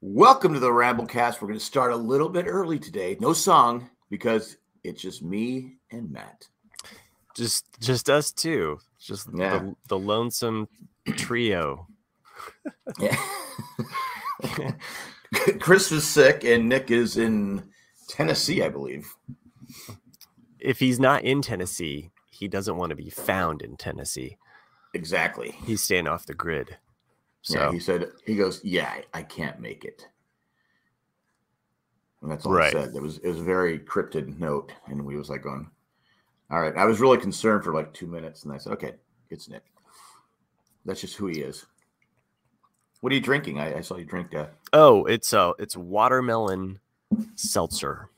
Welcome to the Ramblecast. We're going to start a little bit early today. No song because it's just me and Matt. Just just us two. Just Yeah. the, the lonesome trio. Yeah. Chris is sick and Nick is in Tennessee, I believe. If he's not in Tennessee, he doesn't want to be found in Tennessee. Exactly. He's staying off the grid. So yeah, he said he goes, "Yeah, I, I can't make it." And that's all Right. he said. It was it was a very cryptid note, and we was like going, "All right." I was really concerned for like two minutes, and I said, "Okay, it's Nick. That's just who he is." What are you drinking? I, I saw you drink that. oh, it's uh it's watermelon seltzer.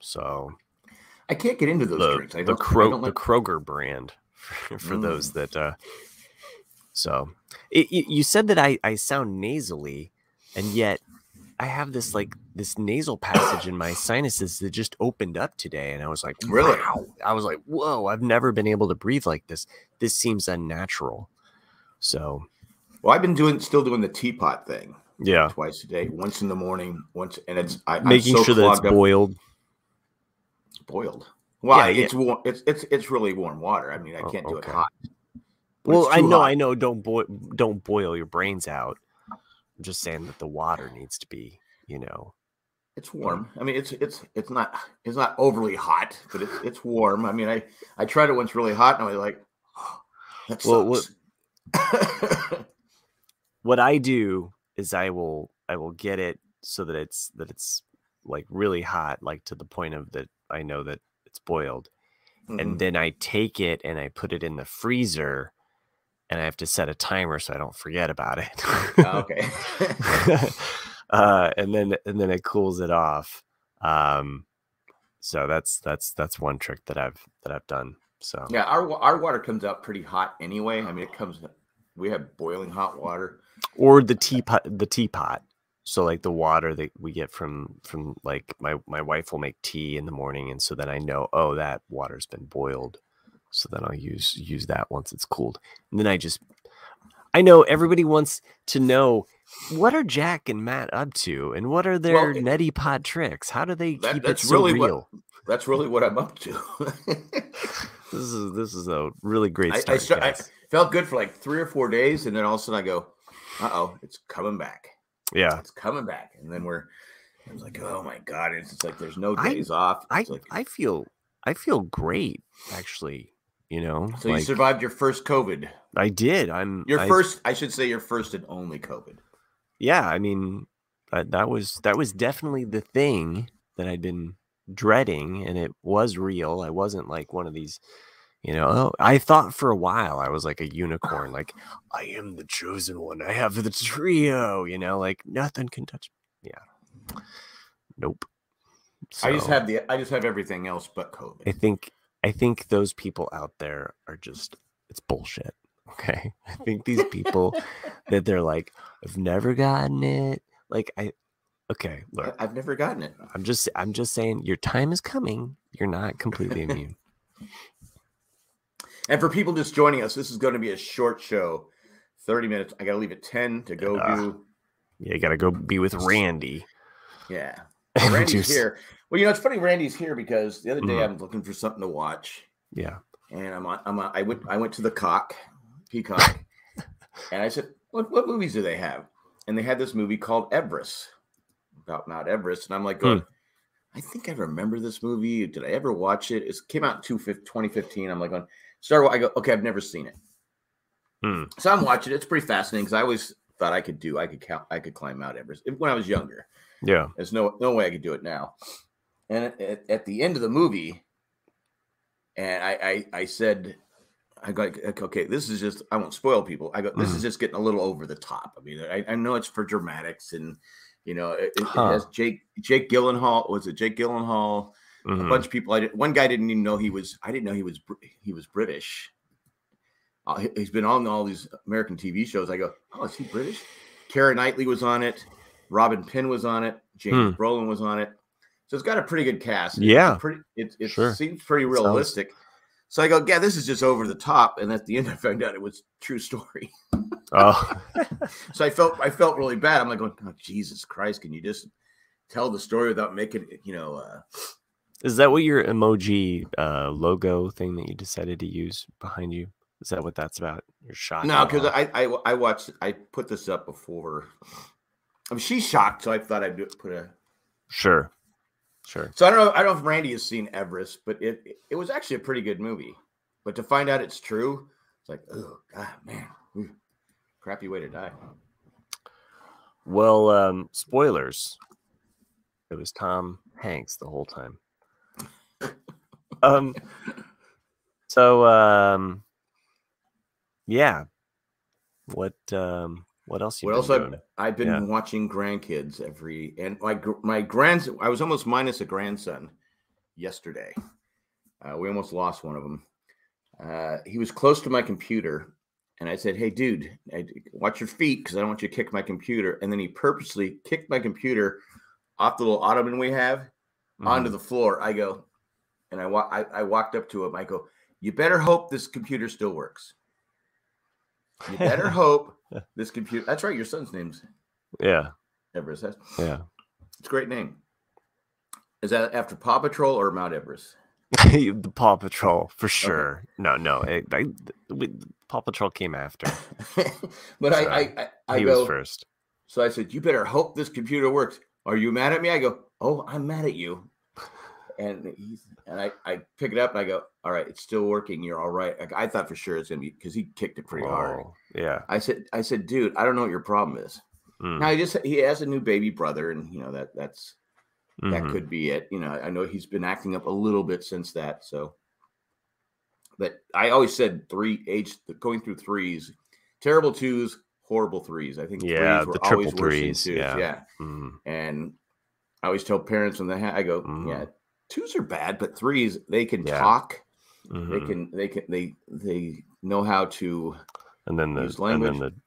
So I can't get into those the drinks. I the, Kro- don't the Kroger brand for, for those Mm. that uh so it, you said that I I sound nasally and yet I have this like this nasal passage in my sinuses that just opened up today and I was like Really? wow. I was like whoa I've never been able to breathe like this this seems unnatural so Well, I've been doing still doing the teapot thing yeah twice a day, once in the morning, once, and it's I, I'm making so sure that it's up- boiled boiled. Well, Yeah, yeah. it's warm. It's it's it's really warm water. I mean, I Oh, can't do okay. it hot. But well I know hot. I know don't boil don't boil your brains out I'm just saying that the water needs to be you know It's warm. I mean, it's it's it's not it's not overly hot, but it's it's warm. I mean, I I tried it once really hot, and I was like, that sucks. Well, what- what I do is I will I will get it so that it's that it's like really hot, like to the point of that I know that it's boiled. Mhm. And then I take it and I put it in the freezer and I have to set a timer so I don't forget about it. Ah, okay. uh, and then and then it cools it off. Um, so that's that's that's one trick that I've that I've done. So yeah, our our water comes out pretty hot anyway. I mean, it comes. We have boiling hot water. or the teapot the teapot so like the water that we get from from like my my wife will make tea in the morning and so then i know oh that water's been boiled so then i'll use use that once it's cooled and then i just i know everybody wants to know what are jack and matt up to and what are their it- neti pot tricks how do they That- keep it so really what- real That's really what I'm up to. this is this is a really great I, I, start sta- I felt good for like three or four days, and then all of a sudden I go, "Uh oh, it's coming back." yeah it's coming back. And then we're, I was like, oh my God. It's just like there's no I- days off. i like, i feel i feel great actually you know so you survived your first COVID. I did. I'm Your I- first, I should say, your first and only COVID. Yeah, I mean, that, that was that was definitely the thing that I'd been dreading, and it was real. I wasn't like one of these, you know. Oh, I thought for a while I was like a unicorn, like I am the chosen one. I have the trio, you know, like nothing can touch. Me. Yeah, nope. I just have the, I just have everything else but COVID. I think I think those people out there are just it's bullshit. Okay. I think these people that they're like, I've never gotten it. Like I okay, look, I've never gotten it. I'm just I'm just saying your time is coming. You're not completely immune. And for people just joining us, this is going to be a short show, 30 minutes. I got to leave at 10 to go Ah. do, Yeah, you gotta go be with Randy. yeah. Randy's here. Well, you know, it's funny. Randy's here because the other day Mhm. I'm looking for something to watch. Yeah. and I'm on, I'm on, I went I went to the cock, Peacock, and I said, what what movies do they have? And they had this movie called Everest about Mount Everest, and I'm like going, I think I remember this movie. Did I ever watch it? It came out in 2015. I'm like going, start. I go, okay, I've never seen it. Hmm. So I'm watching it. It's pretty fascinating because I always thought I could do, I could count, I could climb Mount Everest when I was younger. Yeah. There's no no way I could do it now. And at, at, the end of the movie, and I I, I said, I go okay, this is just I won't spoil people. I go, this Mhm. is just getting a little over the top. I mean, I, I know it's for dramatics, and you know, it, it Huh. has Jake Jake Gyllenhaal. Was it Jake Gyllenhaal? A Mhm. bunch of people. I didn't. One guy didn't even know he was. I didn't know he was he was British. Uh, he- he's been on all these American TV shows. I go, oh, is he British? Keira Knightley was on it. Robin Penn was on it. James Brolin was on it. So it's got a pretty good cast. It's Yeah. pretty. It, it Sure. seems pretty Sounds- realistic. So I go, yeah, this is just over the top. And at the end, I found out it was true story. Oh, so I felt I felt really bad. I'm like, going, oh, Jesus Christ, can you just tell the story without making it, you know? Uh, is that what your emoji uh, logo thing that you decided to use behind you? Is that what that's about? Your shot? no, because I, I I watched I put this up before. I mean, she's shocked, so I thought I'd put a. Sure, sure. So I don't know. I don't know if Randy has seen Everest, but it it was actually a pretty good movie. But to find out it's true, it's like, oh god, man, Ooh, crappy way to die. Well, um, spoilers. It was Tom Hanks the whole time. um. So, um, yeah. What um what else you What else? I've. I've been Yeah. watching grandkids every and my my grands. I was almost minus a grandson yesterday. Uh, we almost lost one of them. Uh, he was close to my computer, and I said, "Hey, dude, I, watch your feet because I don't want you to kick my computer." And then he purposely kicked my computer off the little ottoman we have onto Mhm. the floor. I go, and I, wa- I I walked up to him. I go, "You better hope this computer still works. You better hope this computer." That's right. Your son's name's yeah, Everest. That's, yeah. it's a great name. Is that after Paw Patrol or Mount Everest? the Paw Patrol for sure. No, no. It, I, we, Paw Patrol came after. but I, So, I, I, I he go. was first. So I said, "You better hope this computer works." Are you mad at me? I go, "Oh, I'm mad at you." And he's and I, I pick it up and I go, "All right, it's still working. You're all right." Like, I thought for sure it's gonna be because he kicked it pretty hard. Oh, yeah. I said, "I said, dude, I don't know what your problem is." Mm, Now he just he has a new baby brother, and you know that that's that mhm. could be it. You know, I know he's been acting up a little bit since that. So, but I always said three age going through threes, terrible twos, horrible threes. I think Yeah, threes were the always triple threes, twos. yeah. yeah. Mm, And I always tell parents when they ha- I go, Mhm. yeah, twos are bad, but threes they can Yeah. talk, they mhm. can they can they they know how to. and then the use and then language. the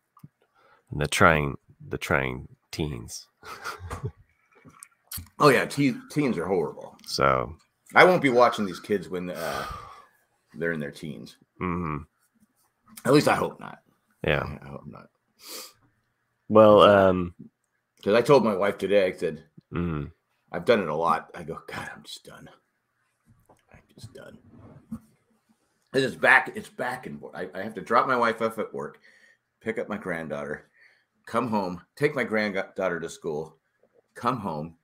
and the trying the trying teens. Oh yeah, te- teens are horrible. So, I won't be watching these kids when uh, they're in their teens. mhm. At least I hope not. yeah. I hope not. Well, um, Because I told my wife today, I said, mhm. I've done it a lot. I go, God, I'm just done. I'm just done. And It's back. It's back and forth. I, I have to drop my wife off at work, pick up my granddaughter, come home, take my granddaughter to school, come home,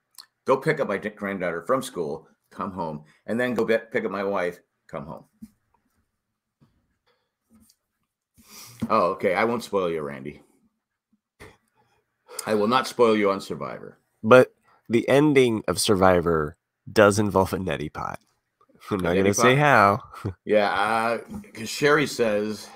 go pick up my granddaughter from school, come home, and then go pick up my wife, come home. Oh, okay. I won't spoil you, Randy. I will not spoil you on Survivor. but the ending of Survivor does involve a neti pot. I'm not going to say how. Yeah, because Sherry says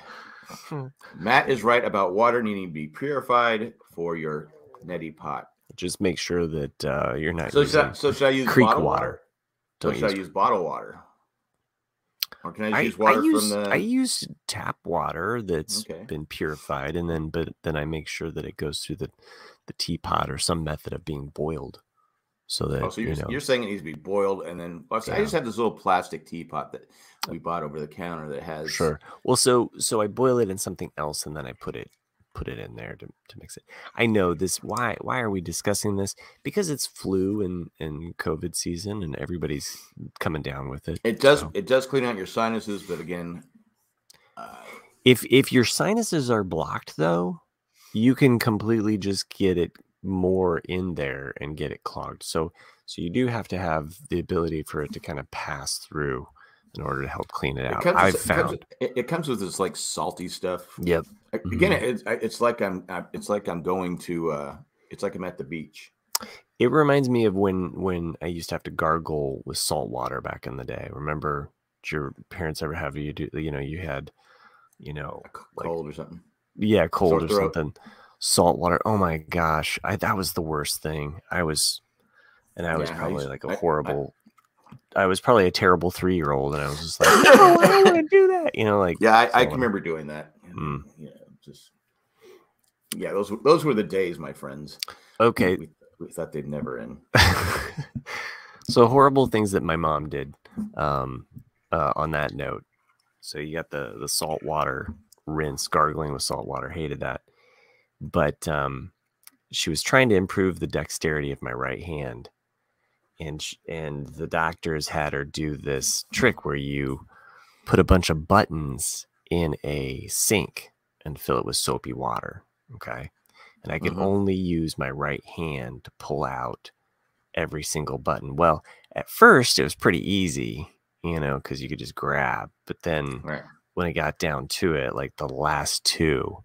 Matt is right about water needing to be purified for your neti pot. Just make sure that uh, you're not So should, I, so should I use creek bottled water. So should I use use bottled water? Or can I I, use I water use from the? I use tap water that's Okay. been purified, and then but then I make sure that it goes through the the teapot or some method of being boiled, so that oh, so you're, you know. you're saying it needs to be boiled and then well, I Yeah. just have this little plastic teapot that we bought over the counter that has Sure. Well, so so I boil it in something else, and then I put it put it in there to, to mix it. I know this. Why why are we discussing this? Because it's flu and and COVID season, and everybody's coming down with it. It does so. it does clean out your sinuses, but again, uh, If if your sinuses are blocked, though, you can completely just get it more in there and get it clogged. So so you do have to have the ability for it to kind of pass through in order to help clean it it out. comes, I've with- it comes found. with- it, it comes with this like salty stuff. Yep. Again, it's it's like I'm it's like I'm going to uh it's like I'm at the beach. It reminds me of when when I used to have to gargle with salt water back in the day. Remember, did your parents ever have you do? You know, you had, you know, Like- cold or something. yeah, cold Sore or throat. something. Salt water. Oh my gosh, I that was the worst thing. I was, and I was Yeah, I probably used- like a horrible. I, was probably a terrible three year old, and I was just like, no, I don't want to do that. You know, like Yeah, I, I can remember doing that. Mm. Know, just yeah, those were- those were the days, my friends. Okay, we, we thought they'd never end. so horrible things that my mom did um, uh, on that note so you got the the salt water rinse gargling with salt water hated that but um, she was trying to improve the dexterity of my right hand, and sh- and the doctors had her do this trick where you put a bunch of buttons in a sink and fill it with soapy water. Okay, and I could Mhm. only use my right hand to pull out every single button. Well, at first it was pretty easy, you know, because you could just grab, but then Right. when it got down to it, like the last two,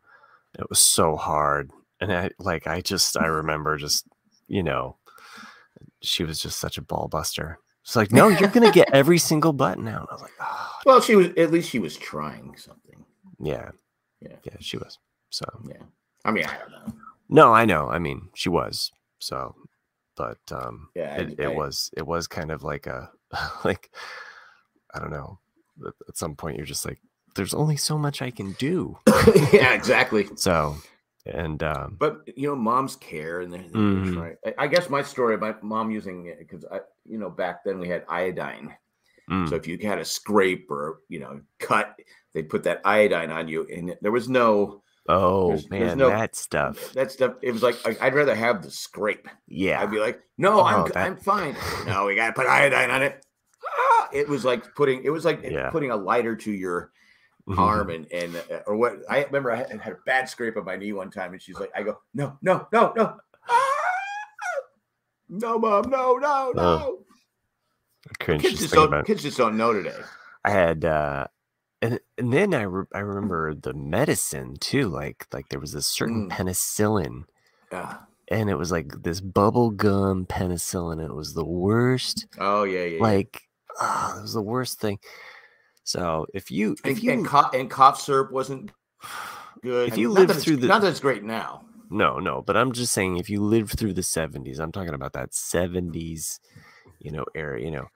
it was so hard. And I like I just I remember just, you know, she was just such a ball buster. It's like, no, you're gonna get every single button out. I was like, oh Well, she was at least she was trying something. yeah. Yeah. Yeah, she was. So Yeah. I mean, I don't know. no, I know. I mean, she was. So but um Yeah. it, I- it I- was it was kind of like a like I don't know. At at some point you're just like, there's only so much I can do. yeah, exactly. So and um But you know, moms care, and they're, they're Mhm. trying. I, I guess my story, my mom using it because I, you know, back then we had iodine. mm, So if you had a scrape or you know cut, they put that iodine on you, and there was no oh there's- there's man, no- that stuff. that stuff. It was like I'd rather have the scrape. Yeah. I'd be like, no, Oh, I'm that- I'm fine. No, we gotta put iodine on it. Ah! It was like putting it was like Yeah. putting a lighter to your arm and and uh, or what I remember I had, had a bad scrape on my knee one time and she's like I go no no no no Ah! no mom no no no kids just just don't kids just don't know today I had uh and and then I re- I remember the medicine too like like there was this certain Mm. penicillin Ah. and it was like this bubble gum penicillin it was the worst oh yeah yeah, yeah. like ah, it was the worst thing so if you and, if you and, cough, and cough syrup wasn't good If I you mean, live through the- not that it's great now No, no, but I'm just saying if you lived through the 70s, I'm talking about that 70s, you know, era, you know.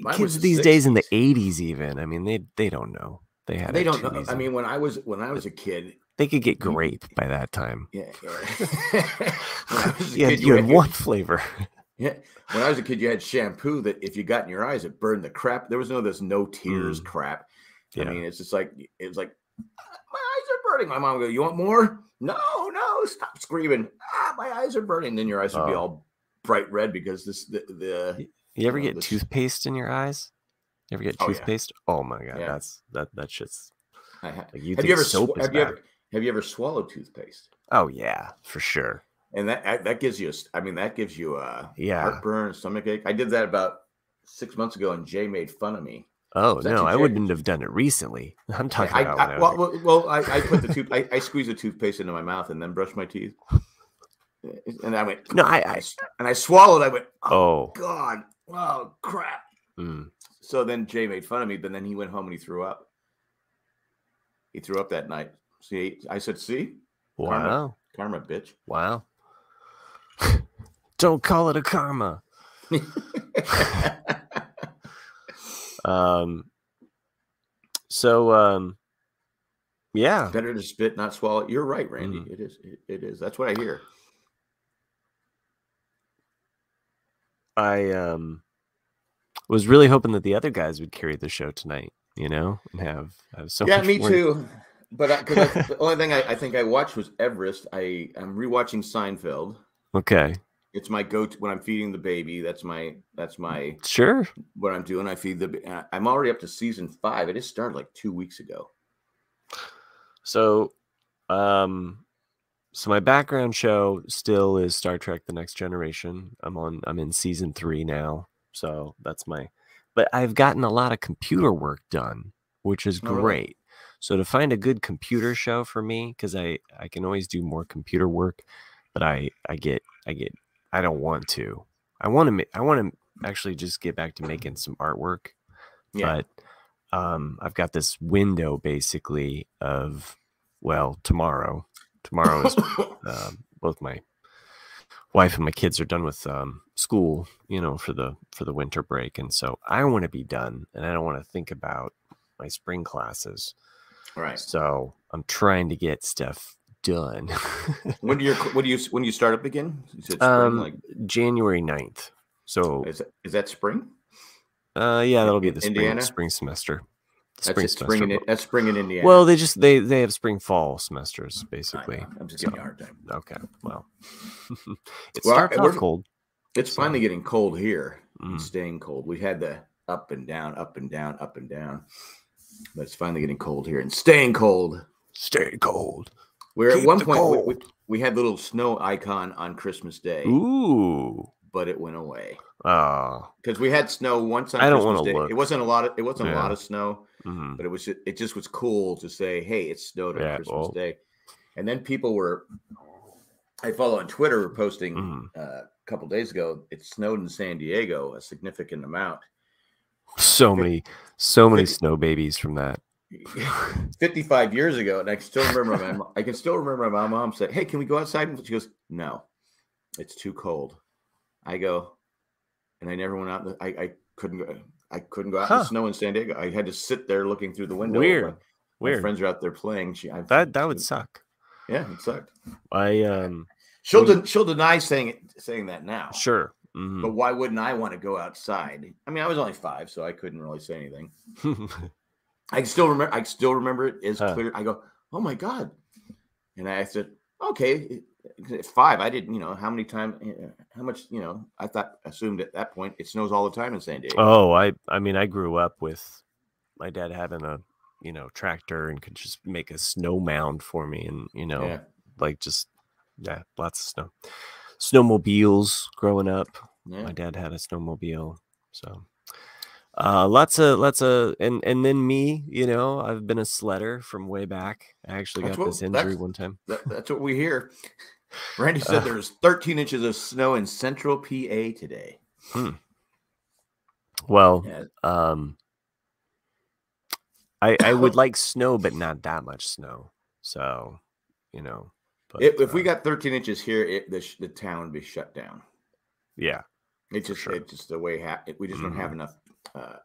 Mine Kids the these days in the 80s even. I mean, they they don't know. They had they don't know I mean when I was when I was a kid they could get grape by that time. yeah, yeah. I You had, you had had- one flavor. Yeah. When I was a kid, you had shampoo that if you got in your eyes, it burned the crap. There was no this no tears Mm. crap. Yeah. I mean, it's just like it was like my eyes are burning. My mom would go, "You want more? No, no, stop screaming! Ah, my eyes are burning." Then your eyes would be Oh. all bright red because this the, the You ever Oh, get this- toothpaste in your eyes? You ever get Oh, yeah. toothpaste? Oh my god, Yeah. that's that that shit's like you have you ever soap is have you ever have you ever swallowed toothpaste? Oh yeah, for sure. And that that- gives you, a I mean, that gives you a Yeah. heartburn, stomach ache. I did that about six months ago, and Jay made fun of me. Oh no, I Jay? wouldn't have done it recently. I'm talking I, about I, I well, well, well, I, I put the tooth, I, I squeezed the toothpaste into my mouth and then brushed my teeth, and I went, No, I- I and I swallowed. I went, oh, Oh, god, oh crap. mm. So then Jay made fun of me, but then he went home and he threw up. He threw up that night. See, I said, see, Karma. karma, bitch. wow. Don't call it a karma. Um. So, um, yeah, Better to spit, not swallow. You're right, Randy. Mm. It is. It, it is. That's what I hear. I um was really hoping that the other guys would carry the show tonight. You know, and have have so yeah, me more- too. But I, I, the only thing I, I think I watched was Everest. I I'm rewatching Seinfeld. Okay, It's my go-to when I'm feeding the baby. That's my that's my sure. what I'm doing. I feed the. uh, I'm already up to season five. It just started like two weeks ago. So, um, so my background show still is Star Trek: The Next Generation. I'm on. I'm in season three now, so that's my. But I've gotten a lot of computer work done, which is Oh, really? great. So to find a good computer show for me, because I I can always do more computer work, but I I get I get I don't want to. I want to. I want to actually just get back to making some artwork Yeah. but um, I've got this window basically of well tomorrow. Tomorrow is um, both my wife and my kids are done with um, school, you know, for the for the winter break, and so I want to be done, and I don't want to think about my spring classes. right. So I'm trying to get stuff done. When do you when do you when do you start up again? Spring. um, like January 9th. So is that, is that spring? uh, yeah, that'll be the spring, Indiana? spring semester. Spring it, spring semester. in that's spring in Indiana. Well, they just they they have spring fall semesters basically. I'm just giving you a hard time. Okay, well, it Well, starts off cold. It's finally getting cold here. Mm. and staying cold. We had the up and down, up and down, up and down, but it's finally getting cold here and staying cold. Stay cold. We're Keep at one point we, we, we had the little snow icon on Christmas Day, Ooh. but it went away Oh. because we had snow once on I don't Christmas Day. look. It wasn't a lot of it wasn't a lot of snow, mhm. but it was it just was cool to say, hey, it snowed on Yeah, Christmas well. Day, and then people were. I follow on Twitter were posting Mhm. uh, a couple days ago. It snowed in San Diego a significant amount. So many, so many snow babies from that. 55 years ago, and I can still remember my mo- I can still remember my mom said, "Hey, can we go outside?" And she goes, "No, it's too cold." I go, and I never went out. the- I, I couldn't go. I couldn't go out in the snow in San Diego. I had to sit there looking through the window. Weird. My, my Weird. friends are out there playing. She I, That that would suck. Yeah, it sucked. I um She'll de- she'll deny saying it saying that now. sure. Mhm. But why wouldn't I want to go outside? I mean, I was only five, so I couldn't really say anything. I can still remember. I still remember it as Huh. clear. I go, "Oh my god!" And I said, "Okay, five. I didn't, you know, how many times, eh, how much, you know, I thought assumed at that point it snows all the time in San Diego. oh, I I mean I grew up with my dad having a you know tractor and could just make a snow mound for me and you know yeah, like just yeah lots of snow snowmobiles growing up yeah. my dad had a snowmobile so uh lots of lots of and and then me you know i've been a sledder from way back i actually That's got what- this injury one time That, that's what we hear. Randy said Uh. there's 13 inches of snow in Central PA today. well Yeah, um i i would like snow but not that much snow so you know but, if, if we uh, got 13 inches here, it, the, the town would be shut down. yeah It's just, sure. it's just the way ha- it, we just don't have Mhm. enough. Uh,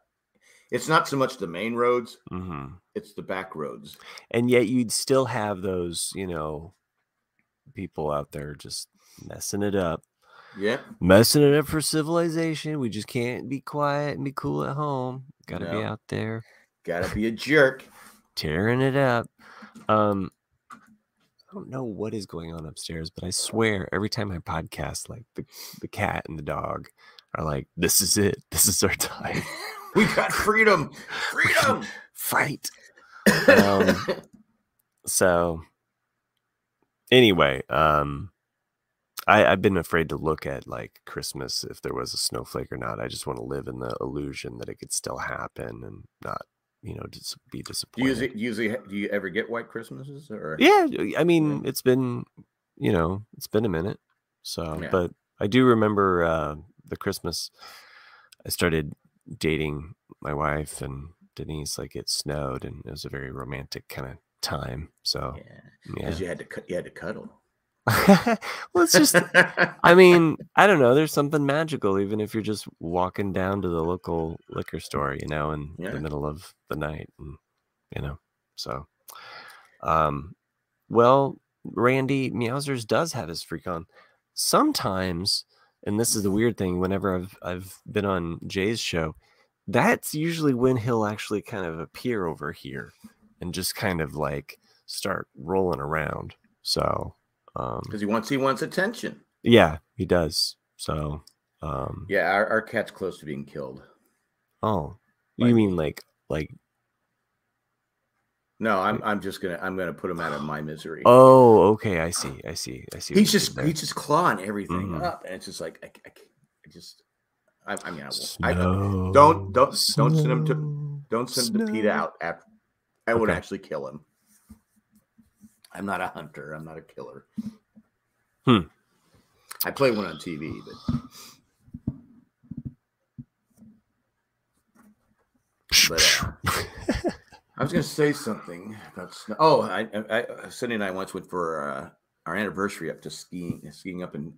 it's not so much the main roads; hmm it's the back roads. and yet you'd still have those you know people out there just messing it up Yeah, messing it up for civilization. We just can't be quiet and be cool at home. Got to be out there gotta be a jerk. tearing it up. Um, I don't know what is going on upstairs, but I swear every time I podcast, like the the cat and the dog are like, "This is it. This is our time. we got freedom, freedom. Fight." Um, So, anyway, um, I, I've been afraid to look at like Christmas if there was a snowflake or not. I just want to live in the illusion that it could still happen and not, you know, just be disappointed. usually, usually do you ever get white Christmases or? Yeah, I mean, it's been, you know, it's been a minute. So, Yeah. but I do remember uh, the Christmas I started dating my wife and Denise. Like it snowed, and it was a very romantic kind of time. So, Yeah, yeah. because you had to cut, you had to cuddle. well, it's just, I mean, I don't know. There's something magical, even if you're just walking down to the local liquor store, you know, in Yeah. the middle of the night, and you know, so, um, well, Randy Meowsers does have his freak on. Sometimes, and this is the weird thing. Whenever I've I've been on Jay's show, that's usually when he'll actually kind of appear over here and just kind of like start rolling around. So, um, because he wants he wants attention. yeah, he does. So, um, Yeah, our, our cat's close to being killed. oh, Like- you mean like like No, I'm I'm just gonna I'm gonna put him out of my misery. oh, okay, I see, I see, I see. he's just he's just clawing everything Mhm. up, and it's just like I, I, I just I, I mean I, won't- I Snow, don't- don't send him to- don't send the PETA snow. out. After, I would Okay. actually kill him. I'm not a hunter. I'm not a killer. Hmm. I play one on TV, but But, uh, I was going to say something about snow. Oh, I, I, Cindy and I once went for uh, our anniversary up to skiing, skiing up in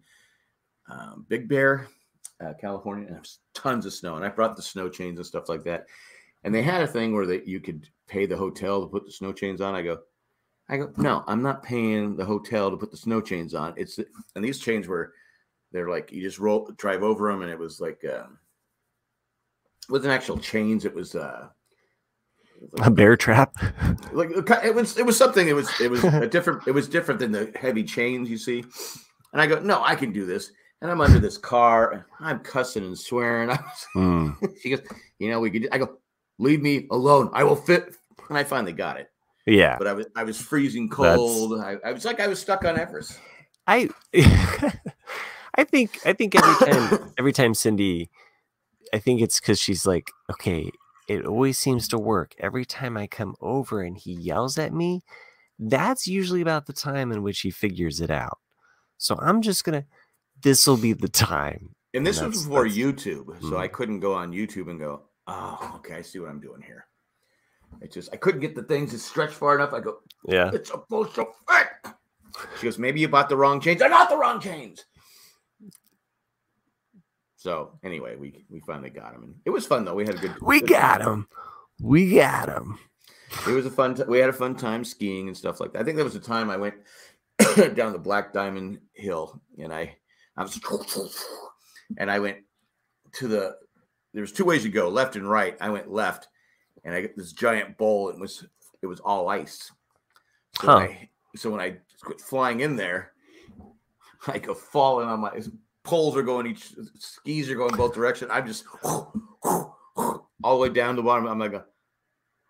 um, Big Bear, uh, California, and there's tons of snow. And I brought the snow chains and stuff like that. And they had a thing where that you could pay the hotel to put the snow chains on. I go, I go, no, I'm not paying the hotel to put the snow chains on. It's and these chains were, they're like you just roll, drive over them, and it was like. Um, wasn't actual chains. It was uh, a bear trap. Like it was, it was something. It was, it was a different. It was different than the heavy chains you see. And I go, no, I can do this. And I'm under this car. I'm cussing and swearing. Mm. she goes, you know, we could. I go, leave me alone. I will fit. And I finally got it. Yeah. But I was, I was freezing cold. I, I was like, I was stuck on Everest. I, I think, I think every time, every time Cindy, I think it's because she's like, okay, it always seems to work. Every time I come over and he yells at me, that's usually about the time in which he figures it out. So I'm just gonna. This will be the time. And this and was before YouTube, so mm. I couldn't go on YouTube and go, "Oh, okay, I see what I'm doing here." It just I couldn't get the things to stretch far enough. I go, "Yeah, it's supposed to fit." She goes, "Maybe you bought the wrong chains. They're not the wrong chains." So anyway, we we finally got him, and it was fun though. We had a good. We good got him. We got him. It was a fun. T- we had a fun time skiing and stuff like that. I think there was a time I went down the Black Diamond Hill, and I, I was, and I went to the. There was two ways to go, left and right. I went left, and I got this giant bowl. It was it was all ice. So, huh. I, so when I quit flying in there, I go falling on my poles are going each skis are going both directions. I'm just all the way down to the bottom. I'm like, well,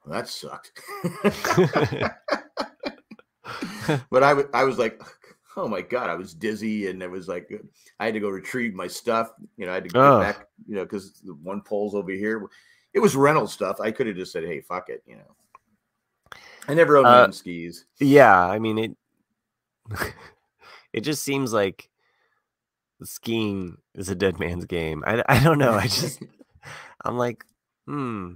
that sucked. but I, I was like, oh my god, I was dizzy, and it was like I had to go retrieve my stuff. You know, I had to get oh. back. You know, because the one pole's over here. It was rental stuff. I could have just said, hey, fuck it. You know, I never owned uh, skis. Yeah, I mean it. it just seems like skiing is a dead man's game. I, I don't know. I just I'm like, hmm.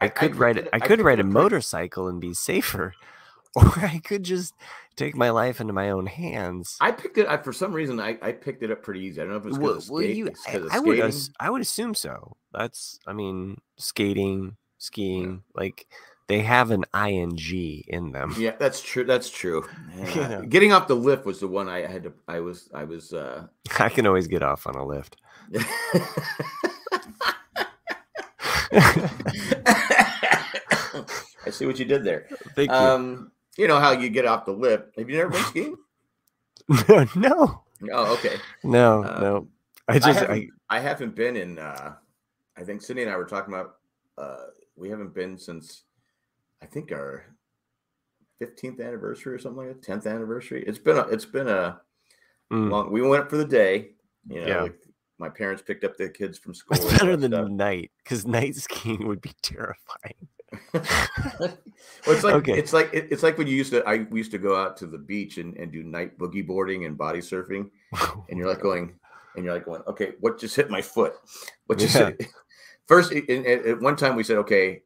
I could I ride it. I could ride a motorcycle and be safer, or I could just take my life into my own hands. I picked it. I, for some reason, I, I picked it up pretty easy. I don't know if it's because well, skate, you, I, I would I would assume so. That's I mean, skating, skiing, yeah. like they have an ing in them. Yeah, that's true. That's true. Yeah. Getting off the lift was the one I had to. I was. I was. uh I can always get off on a lift. I see what you did there. Thank you. Um, you know how you get off the lift. Have you never been skiing? no. No. Oh, okay. No, um, no. I just I haven't, I, I haven't been in. uh I think Cindy and I were talking about. uh We haven't been since I think our 15th anniversary or something like that, 10th anniversary. It's been a, it's been a mm. long, we went for the day, you know, yeah. like my parents picked up the kids from school. It's better than stuff. night because night skiing would be terrifying. well, it's like okay. it's like it's like when you used to I we used to go out to the beach and, and do night boogie boarding and body surfing, and you're like going and you're like going, okay, what just hit my foot? What just yeah. hit? First, at one time we said, okay,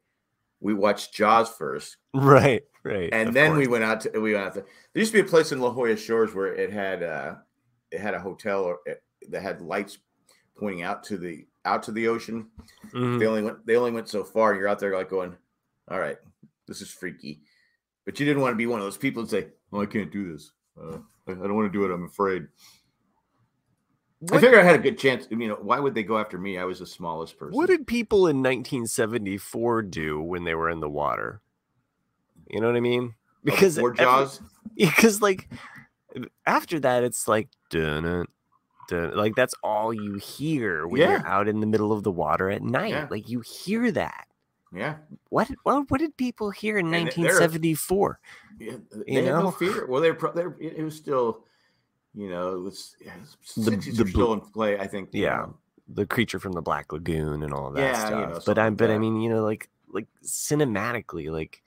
we watched Jaws first. Right, right. And then course. we went out to we went out to there used to be a place in La Jolla Shores where it had uh it had a hotel or it, that had lights pointing out to the out to the ocean. Mm-hmm. They only went they only went so far. You're out there like going, all right, this is freaky. But you didn't want to be one of those people and say, "Oh, I can't do this. Uh, I don't want to do it. I'm afraid." What, I figure I had a good chance. You know, why would they go after me? I was the smallest person. What did people in 1974 do when they were in the water? You know what I mean? Because oh, Jaws. Because like after that, it's like dun, like that's all you hear when yeah. you're out in the middle of the water at night. Yeah. Like you hear that. Yeah. What what what did people hear in 1974? Yeah, they you know? no fear. Well, they're, they're it was still you know, it was the, the still in play. I think. Yeah, know. the creature from the Black Lagoon and all of that yeah, stuff. You know, but I, but I mean, you know, like like cinematically, like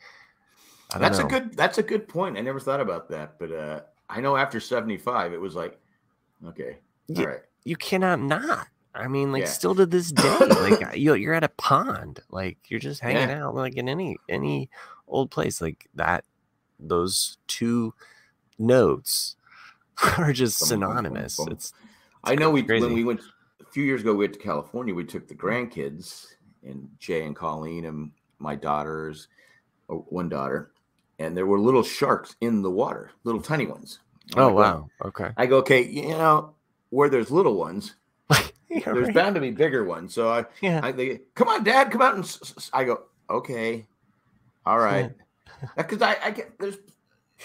that's know. a good that's a good point. I never thought about that, but uh I know after seventy five, it was like, okay, you, all right, you cannot not. I mean, like, yeah. still to this day, like you're at a pond, like you're just hanging yeah. out, like in any any old place, like that. Those two notes are just synonymous. It's, it's I know we crazy. when we went a few years ago, we went to California. We took the grandkids and Jay and Colleen and my daughters, uh, one daughter, and there were little sharks in the water, little tiny ones. Oh wow! Okay. I go okay. You know where there's little ones, there's right. bound to be bigger ones. So I, yeah. I they, come on, Dad, come out and I go okay. All right, because I, I get there's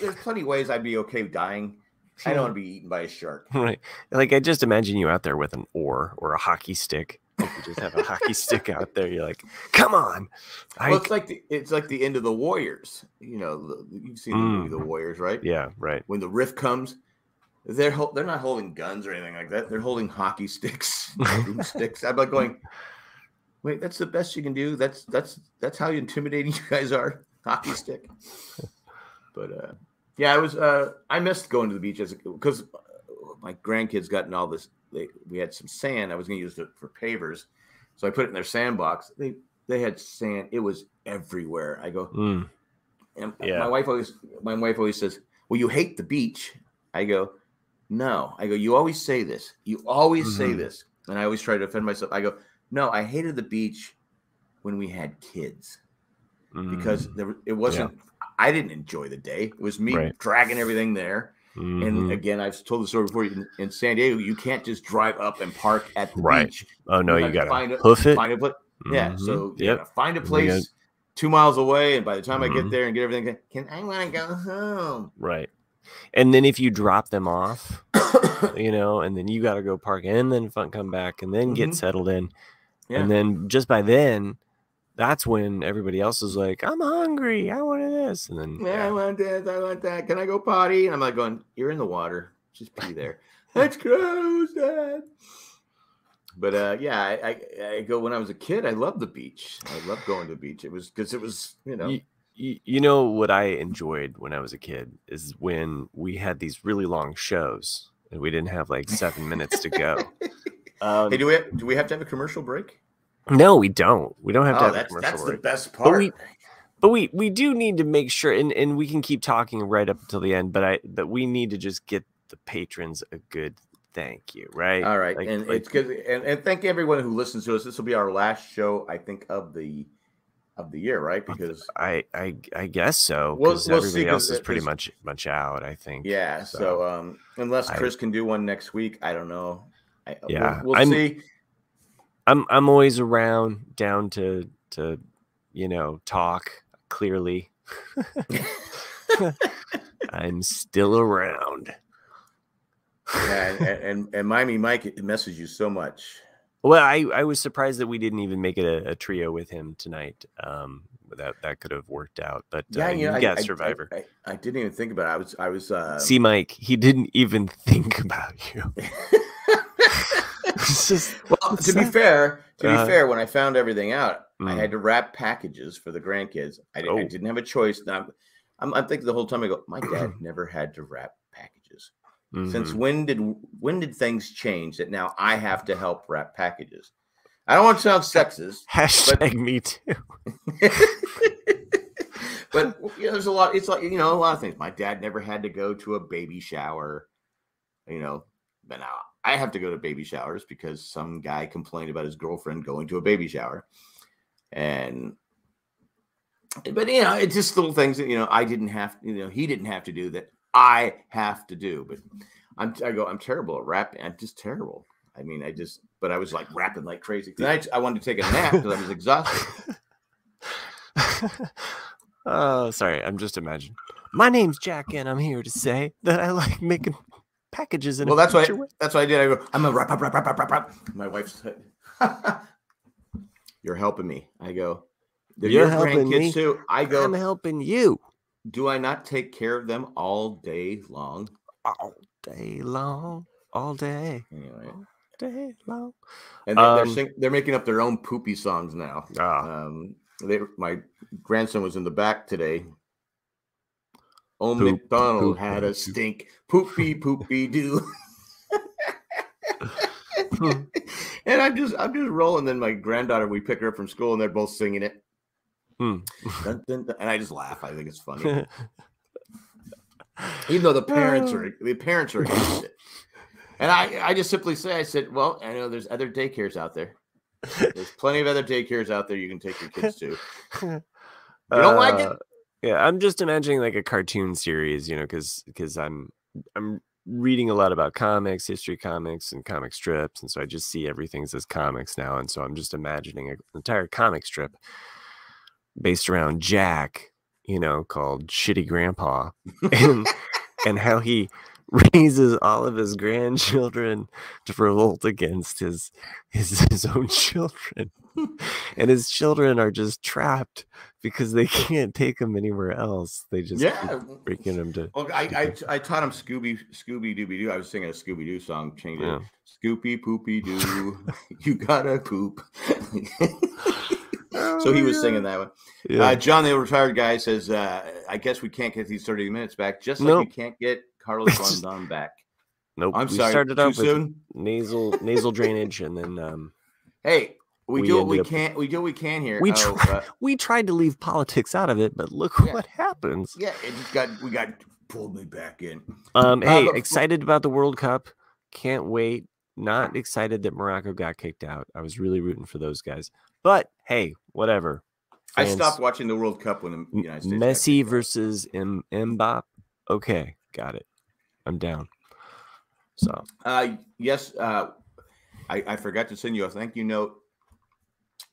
there's plenty of ways I'd be okay dying. I don't want to be eaten by a shark. Right. Like I just imagine you out there with an oar or a hockey stick. Like you just have a hockey stick out there. You're like, come on. I... Well, it's like the it's like the end of the Warriors. You know, the, you've seen the mm. movie The Warriors, right? Yeah, right. When the riff comes, they're they're not holding guns or anything like that. They're holding hockey sticks, sticks. I'm like going, wait, that's the best you can do. That's that's that's how intimidating you guys are. Hockey stick. But uh, yeah, I was uh, I missed going to the beach as because uh, my grandkids gotten all this. They, we had some sand. I was going to use it for pavers, so I put it in their sandbox. They they had sand. It was everywhere. I go, mm. and yeah. my wife always my wife always says, "Well, you hate the beach." I go, "No." I go, "You always say this. You always mm-hmm. say this," and I always try to defend myself. I go, "No, I hated the beach when we had kids." Because mm. there, it wasn't yeah. I didn't enjoy the day. It was me right. dragging everything there. Mm-hmm. And again, I've told the story before. In, in, San Diego, you can't just drive up and park at the right. beach. Oh no, you, you got to find a, hoof it. Find a, mm-hmm. Yeah, so you yep. Gotta find a place gotta... two miles away, and by the time mm-hmm. I get mm-hmm. there and get everything, can I want to go home? Right. And then if you drop them off, you know, and then you got to go park and then come back and then get mm-hmm. settled in, yeah. and then just by then that's when everybody else is like, I'm hungry. I want this. And then, yeah, yeah, I want this. I want that. Can I go potty? And I'm like, going, You're in the water. Just pee there. That's gross, Dad. But uh, yeah, I, I, I, go when I was a kid. I loved the beach. I loved going to the beach. It was because it was, you know. You, you, you know what I enjoyed when I was a kid is when we had these really long shows and we didn't have like seven minutes to go. Um, hey, do we have, do we have to have a commercial break? No, we don't. We don't have to oh, have that's, commercial That's break. the best part. But we, but we we do need to make sure, and, and we can keep talking right up until the end. But I but we need to just get the patrons a good thank you, right? All right, like, and like, it's good. And, and thank everyone who listens to us. This will be our last show, I think, of the of the year, right? Because I I, I guess so. Because we'll, we'll everybody else is pretty much much out. I think. Yeah. So, so um, unless Chris I, can do one next week, I don't know. I, yeah, we'll, we'll see. I'm I'm always around, down to to you know talk clearly. I'm still around. yeah, and, and, and Miami Mike messaged you so much. Well, I, I was surprised that we didn't even make it a, a trio with him tonight. Um, that that could have worked out, but yeah, uh, you, know, got I, Survivor. I, I, I, didn't even think about it. I was I was uh... see Mike. He didn't even think about you. just, well, to be fair, to uh, be fair, when I found everything out, mm. I had to wrap packages for the grandkids. I, oh. I didn't have a choice. Now, I'm, I'm, thinking the whole time. I go, my dad never had to wrap packages. Mm-hmm. Since when did when did things change that now I have to help wrap packages? I don't want to sound sexist. Hashtag but, me too. but you know, there's a lot. It's like you know a lot of things. My dad never had to go to a baby shower. You know, but now I have to go to baby showers because some guy complained about his girlfriend going to a baby shower. And but you know, it's just little things that you know I didn't have, you know, he didn't have to do that I have to do. But I'm I go, I'm terrible at rapping. I'm just terrible. I mean, I just but I was like rapping like crazy. I, I wanted to take a nap because I was exhausted. oh, sorry. I'm just imagining. My name's Jack, and I'm here to say that I like making packages in well that's why that's what i did. I go i'm a rap, rap, rap, rap, rap, rap. my wife said you're helping me. I go you're helping me. too. I go i'm helping you. Do i not take care of them all day long? All day long. All day. Anyway. All day long. And they're, um, they're, sing- they're making up their own poopy songs now. Ah. um they my grandson was in the back today Old poop, McDonald poop, had a stink. Poopy poopy doo. and I'm just I'm just rolling. Then my granddaughter, we pick her up from school, and they're both singing it. Hmm. and I just laugh. I think it's funny. Even though the parents are the parents are against it. And I, I just simply say, I said, well, I know there's other daycares out there. There's plenty of other daycares out there you can take your kids to. You don't uh, like it? Yeah, I'm just imagining like a cartoon series, you know, because because I'm I'm reading a lot about comics, history comics, and comic strips, and so I just see everything as comics now, and so I'm just imagining an entire comic strip based around Jack, you know, called Shitty Grandpa, and and how he raises all of his grandchildren to revolt against his his, his own children. and his children are just trapped because they can't take him anywhere else. They just Yeah. breaking him to Well, I, I I taught him Scooby Scooby Dooby Doo. I was singing a Scooby Doo song, changed Yeah. it. Scoopy Poopy Doo, you gotta poop. so he was singing that one. Yeah. Uh, John, the retired guy, says, uh, "I guess we can't get these thirty minutes back, just like Nope. you can't get Carlos Rondon back." nope. I'm we sorry, started too off with soon. nasal nasal drainage, and then um, Hey, we, We do what we up- can. We do what we can here. We Oh, try- uh, we tried to leave politics out of it, but look Yeah. what happens. yeah, it just got we got pulled me back in. Um, Uh, hey, but- excited about the World Cup. Can't wait. Not excited that Morocco got kicked out. I was really rooting for those guys. But hey, whatever. I stopped watching the World Cup when the United States. Messi versus M- Mbappe. Okay, got it. I'm down. So Uh, yes, uh, I, I forgot to send you a thank you note,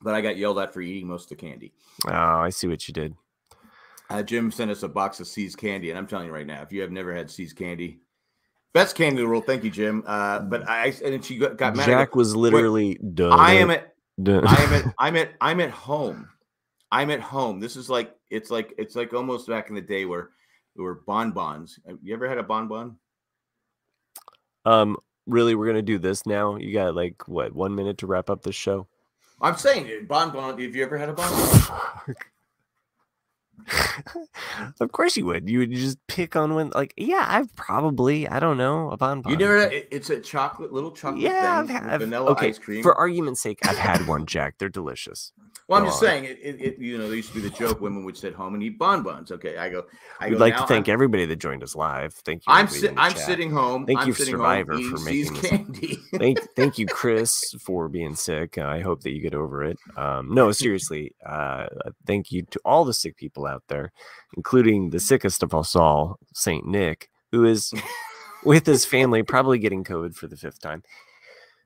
but I got yelled at for eating most of the candy. oh, I see what you did. Uh, Jim sent us a box of See's candy, and I'm telling you right now, if you have never had See's candy, best candy in the world. Thank you, Jim. Uh, but I and she got, got mad. I go, Jack was literally done. I am at. I am at I'm at I'm at home. I'm at home. This is like it's like it's like almost back in the day where there were bonbons. Have You ever had a bonbon? um really we're gonna do this now. You got like what one minute to wrap up this show? I'm saying bonbon. Have you ever had a bonbon? of course you would. You would just pick on one like yeah, I've probably I don't know a bonbon. You never. it- It's a chocolate little chocolate yeah, I've had vanilla okay, ice cream. For argument's sake, I've had one, Jack. They're delicious. well, I'm go just on. saying it, it. You know, there used to be the joke women would sit home and eat bonbons. Okay, I go. I We'd like to thank I'm, everybody that joined us live. Thank you. I'm everybody sit, in the I'm chat. sitting home. Thank I'm you, Survivor, for making this- candy. thank thank you chris for being sick i hope that you get over it um no seriously uh thank you to all the sick people out there including the sickest of us all saint nick who is with his family probably getting covid for the fifth time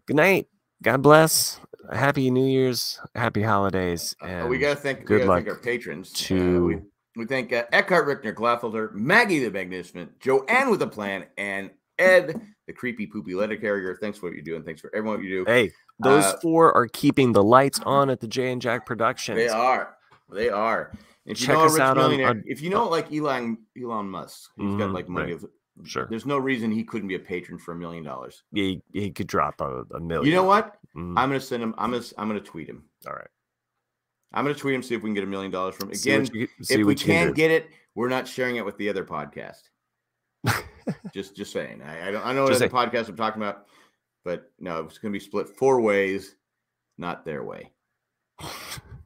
good night god bless happy new year's happy holidays and Uh, we got to thank. good gotta thank luck our patrons. Uh, we, we thank uh, Eckhart Rickner, Glaffelder, Maggie the Magnificent, Joanne with a plan, and Ed the creepy poopy letter carrier. Thanks for what you do, and thanks for everyone you do. hey those Uh, four are keeping the lights on at the jay and jack productions They are. They are. If you Check know us out on- on- if you know like Elon Elon Musk, he's got Mhm, like money. right. Of, Sure. There's no reason he couldn't be a patron for a million dollars. he, he could drop a, a million You know what? Mhm. I'm gonna send him. I'm gonna. I'm gonna tweet him. all right I'm gonna tweet him see if we can get a million dollars from. See Again, you- if we what you can can't get it, we're not sharing it with the other podcast. just, just saying. I, I don't. I know what other podcast I'm talking about, but no, it's gonna be split four ways, not their way. Is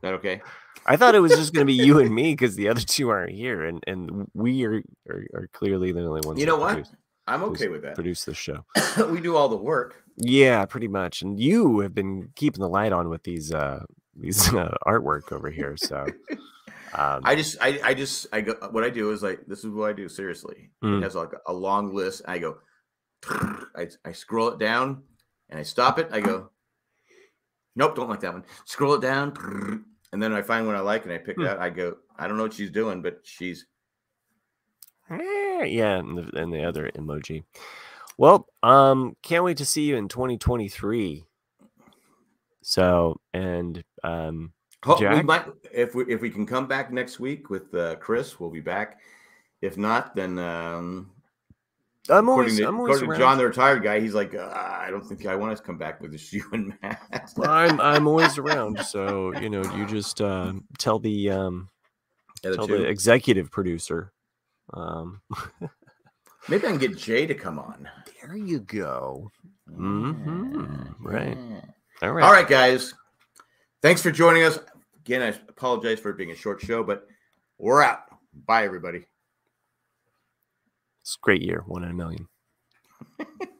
that okay? I thought it was just going to be you and me because the other two aren't here, and and we are are, are clearly the only ones. You know what? Produce, I'm okay with that. produce the show. we do all the work. Yeah, pretty much. And you have been keeping the light on with these uh these uh, artwork over here. So um, I just, I, I just, I go. What I do is like, this is what I do. Seriously, Mm. it has like a long list. I go, I, I scroll it down, and I stop it. I go, nope, don't like that one. Scroll it down, and then I find one I like, and I pick Hmm. it. I go, I don't know what she's doing, but she's eh, yeah, and the, and the other emoji. Well, um, can't wait to see you in 2023. So and um, Oh, we might if we if we can come back next week with uh, Chris, we'll be back. If not, then um, I'm according always to, I'm always according to. John, the retired guy, he's like, uh, I don't think I want us to come back with just shoe and mask. Well, I'm I'm always around. So you know, you just uh, tell the um, The tell two. the executive producer. Um, Maybe I can get Jay to come on. there you go. Mhm, right. All right. All right, guys. Thanks for joining us. Again, I apologize for it being a short show, but we're out. Bye, everybody. It's a great year. One in a million.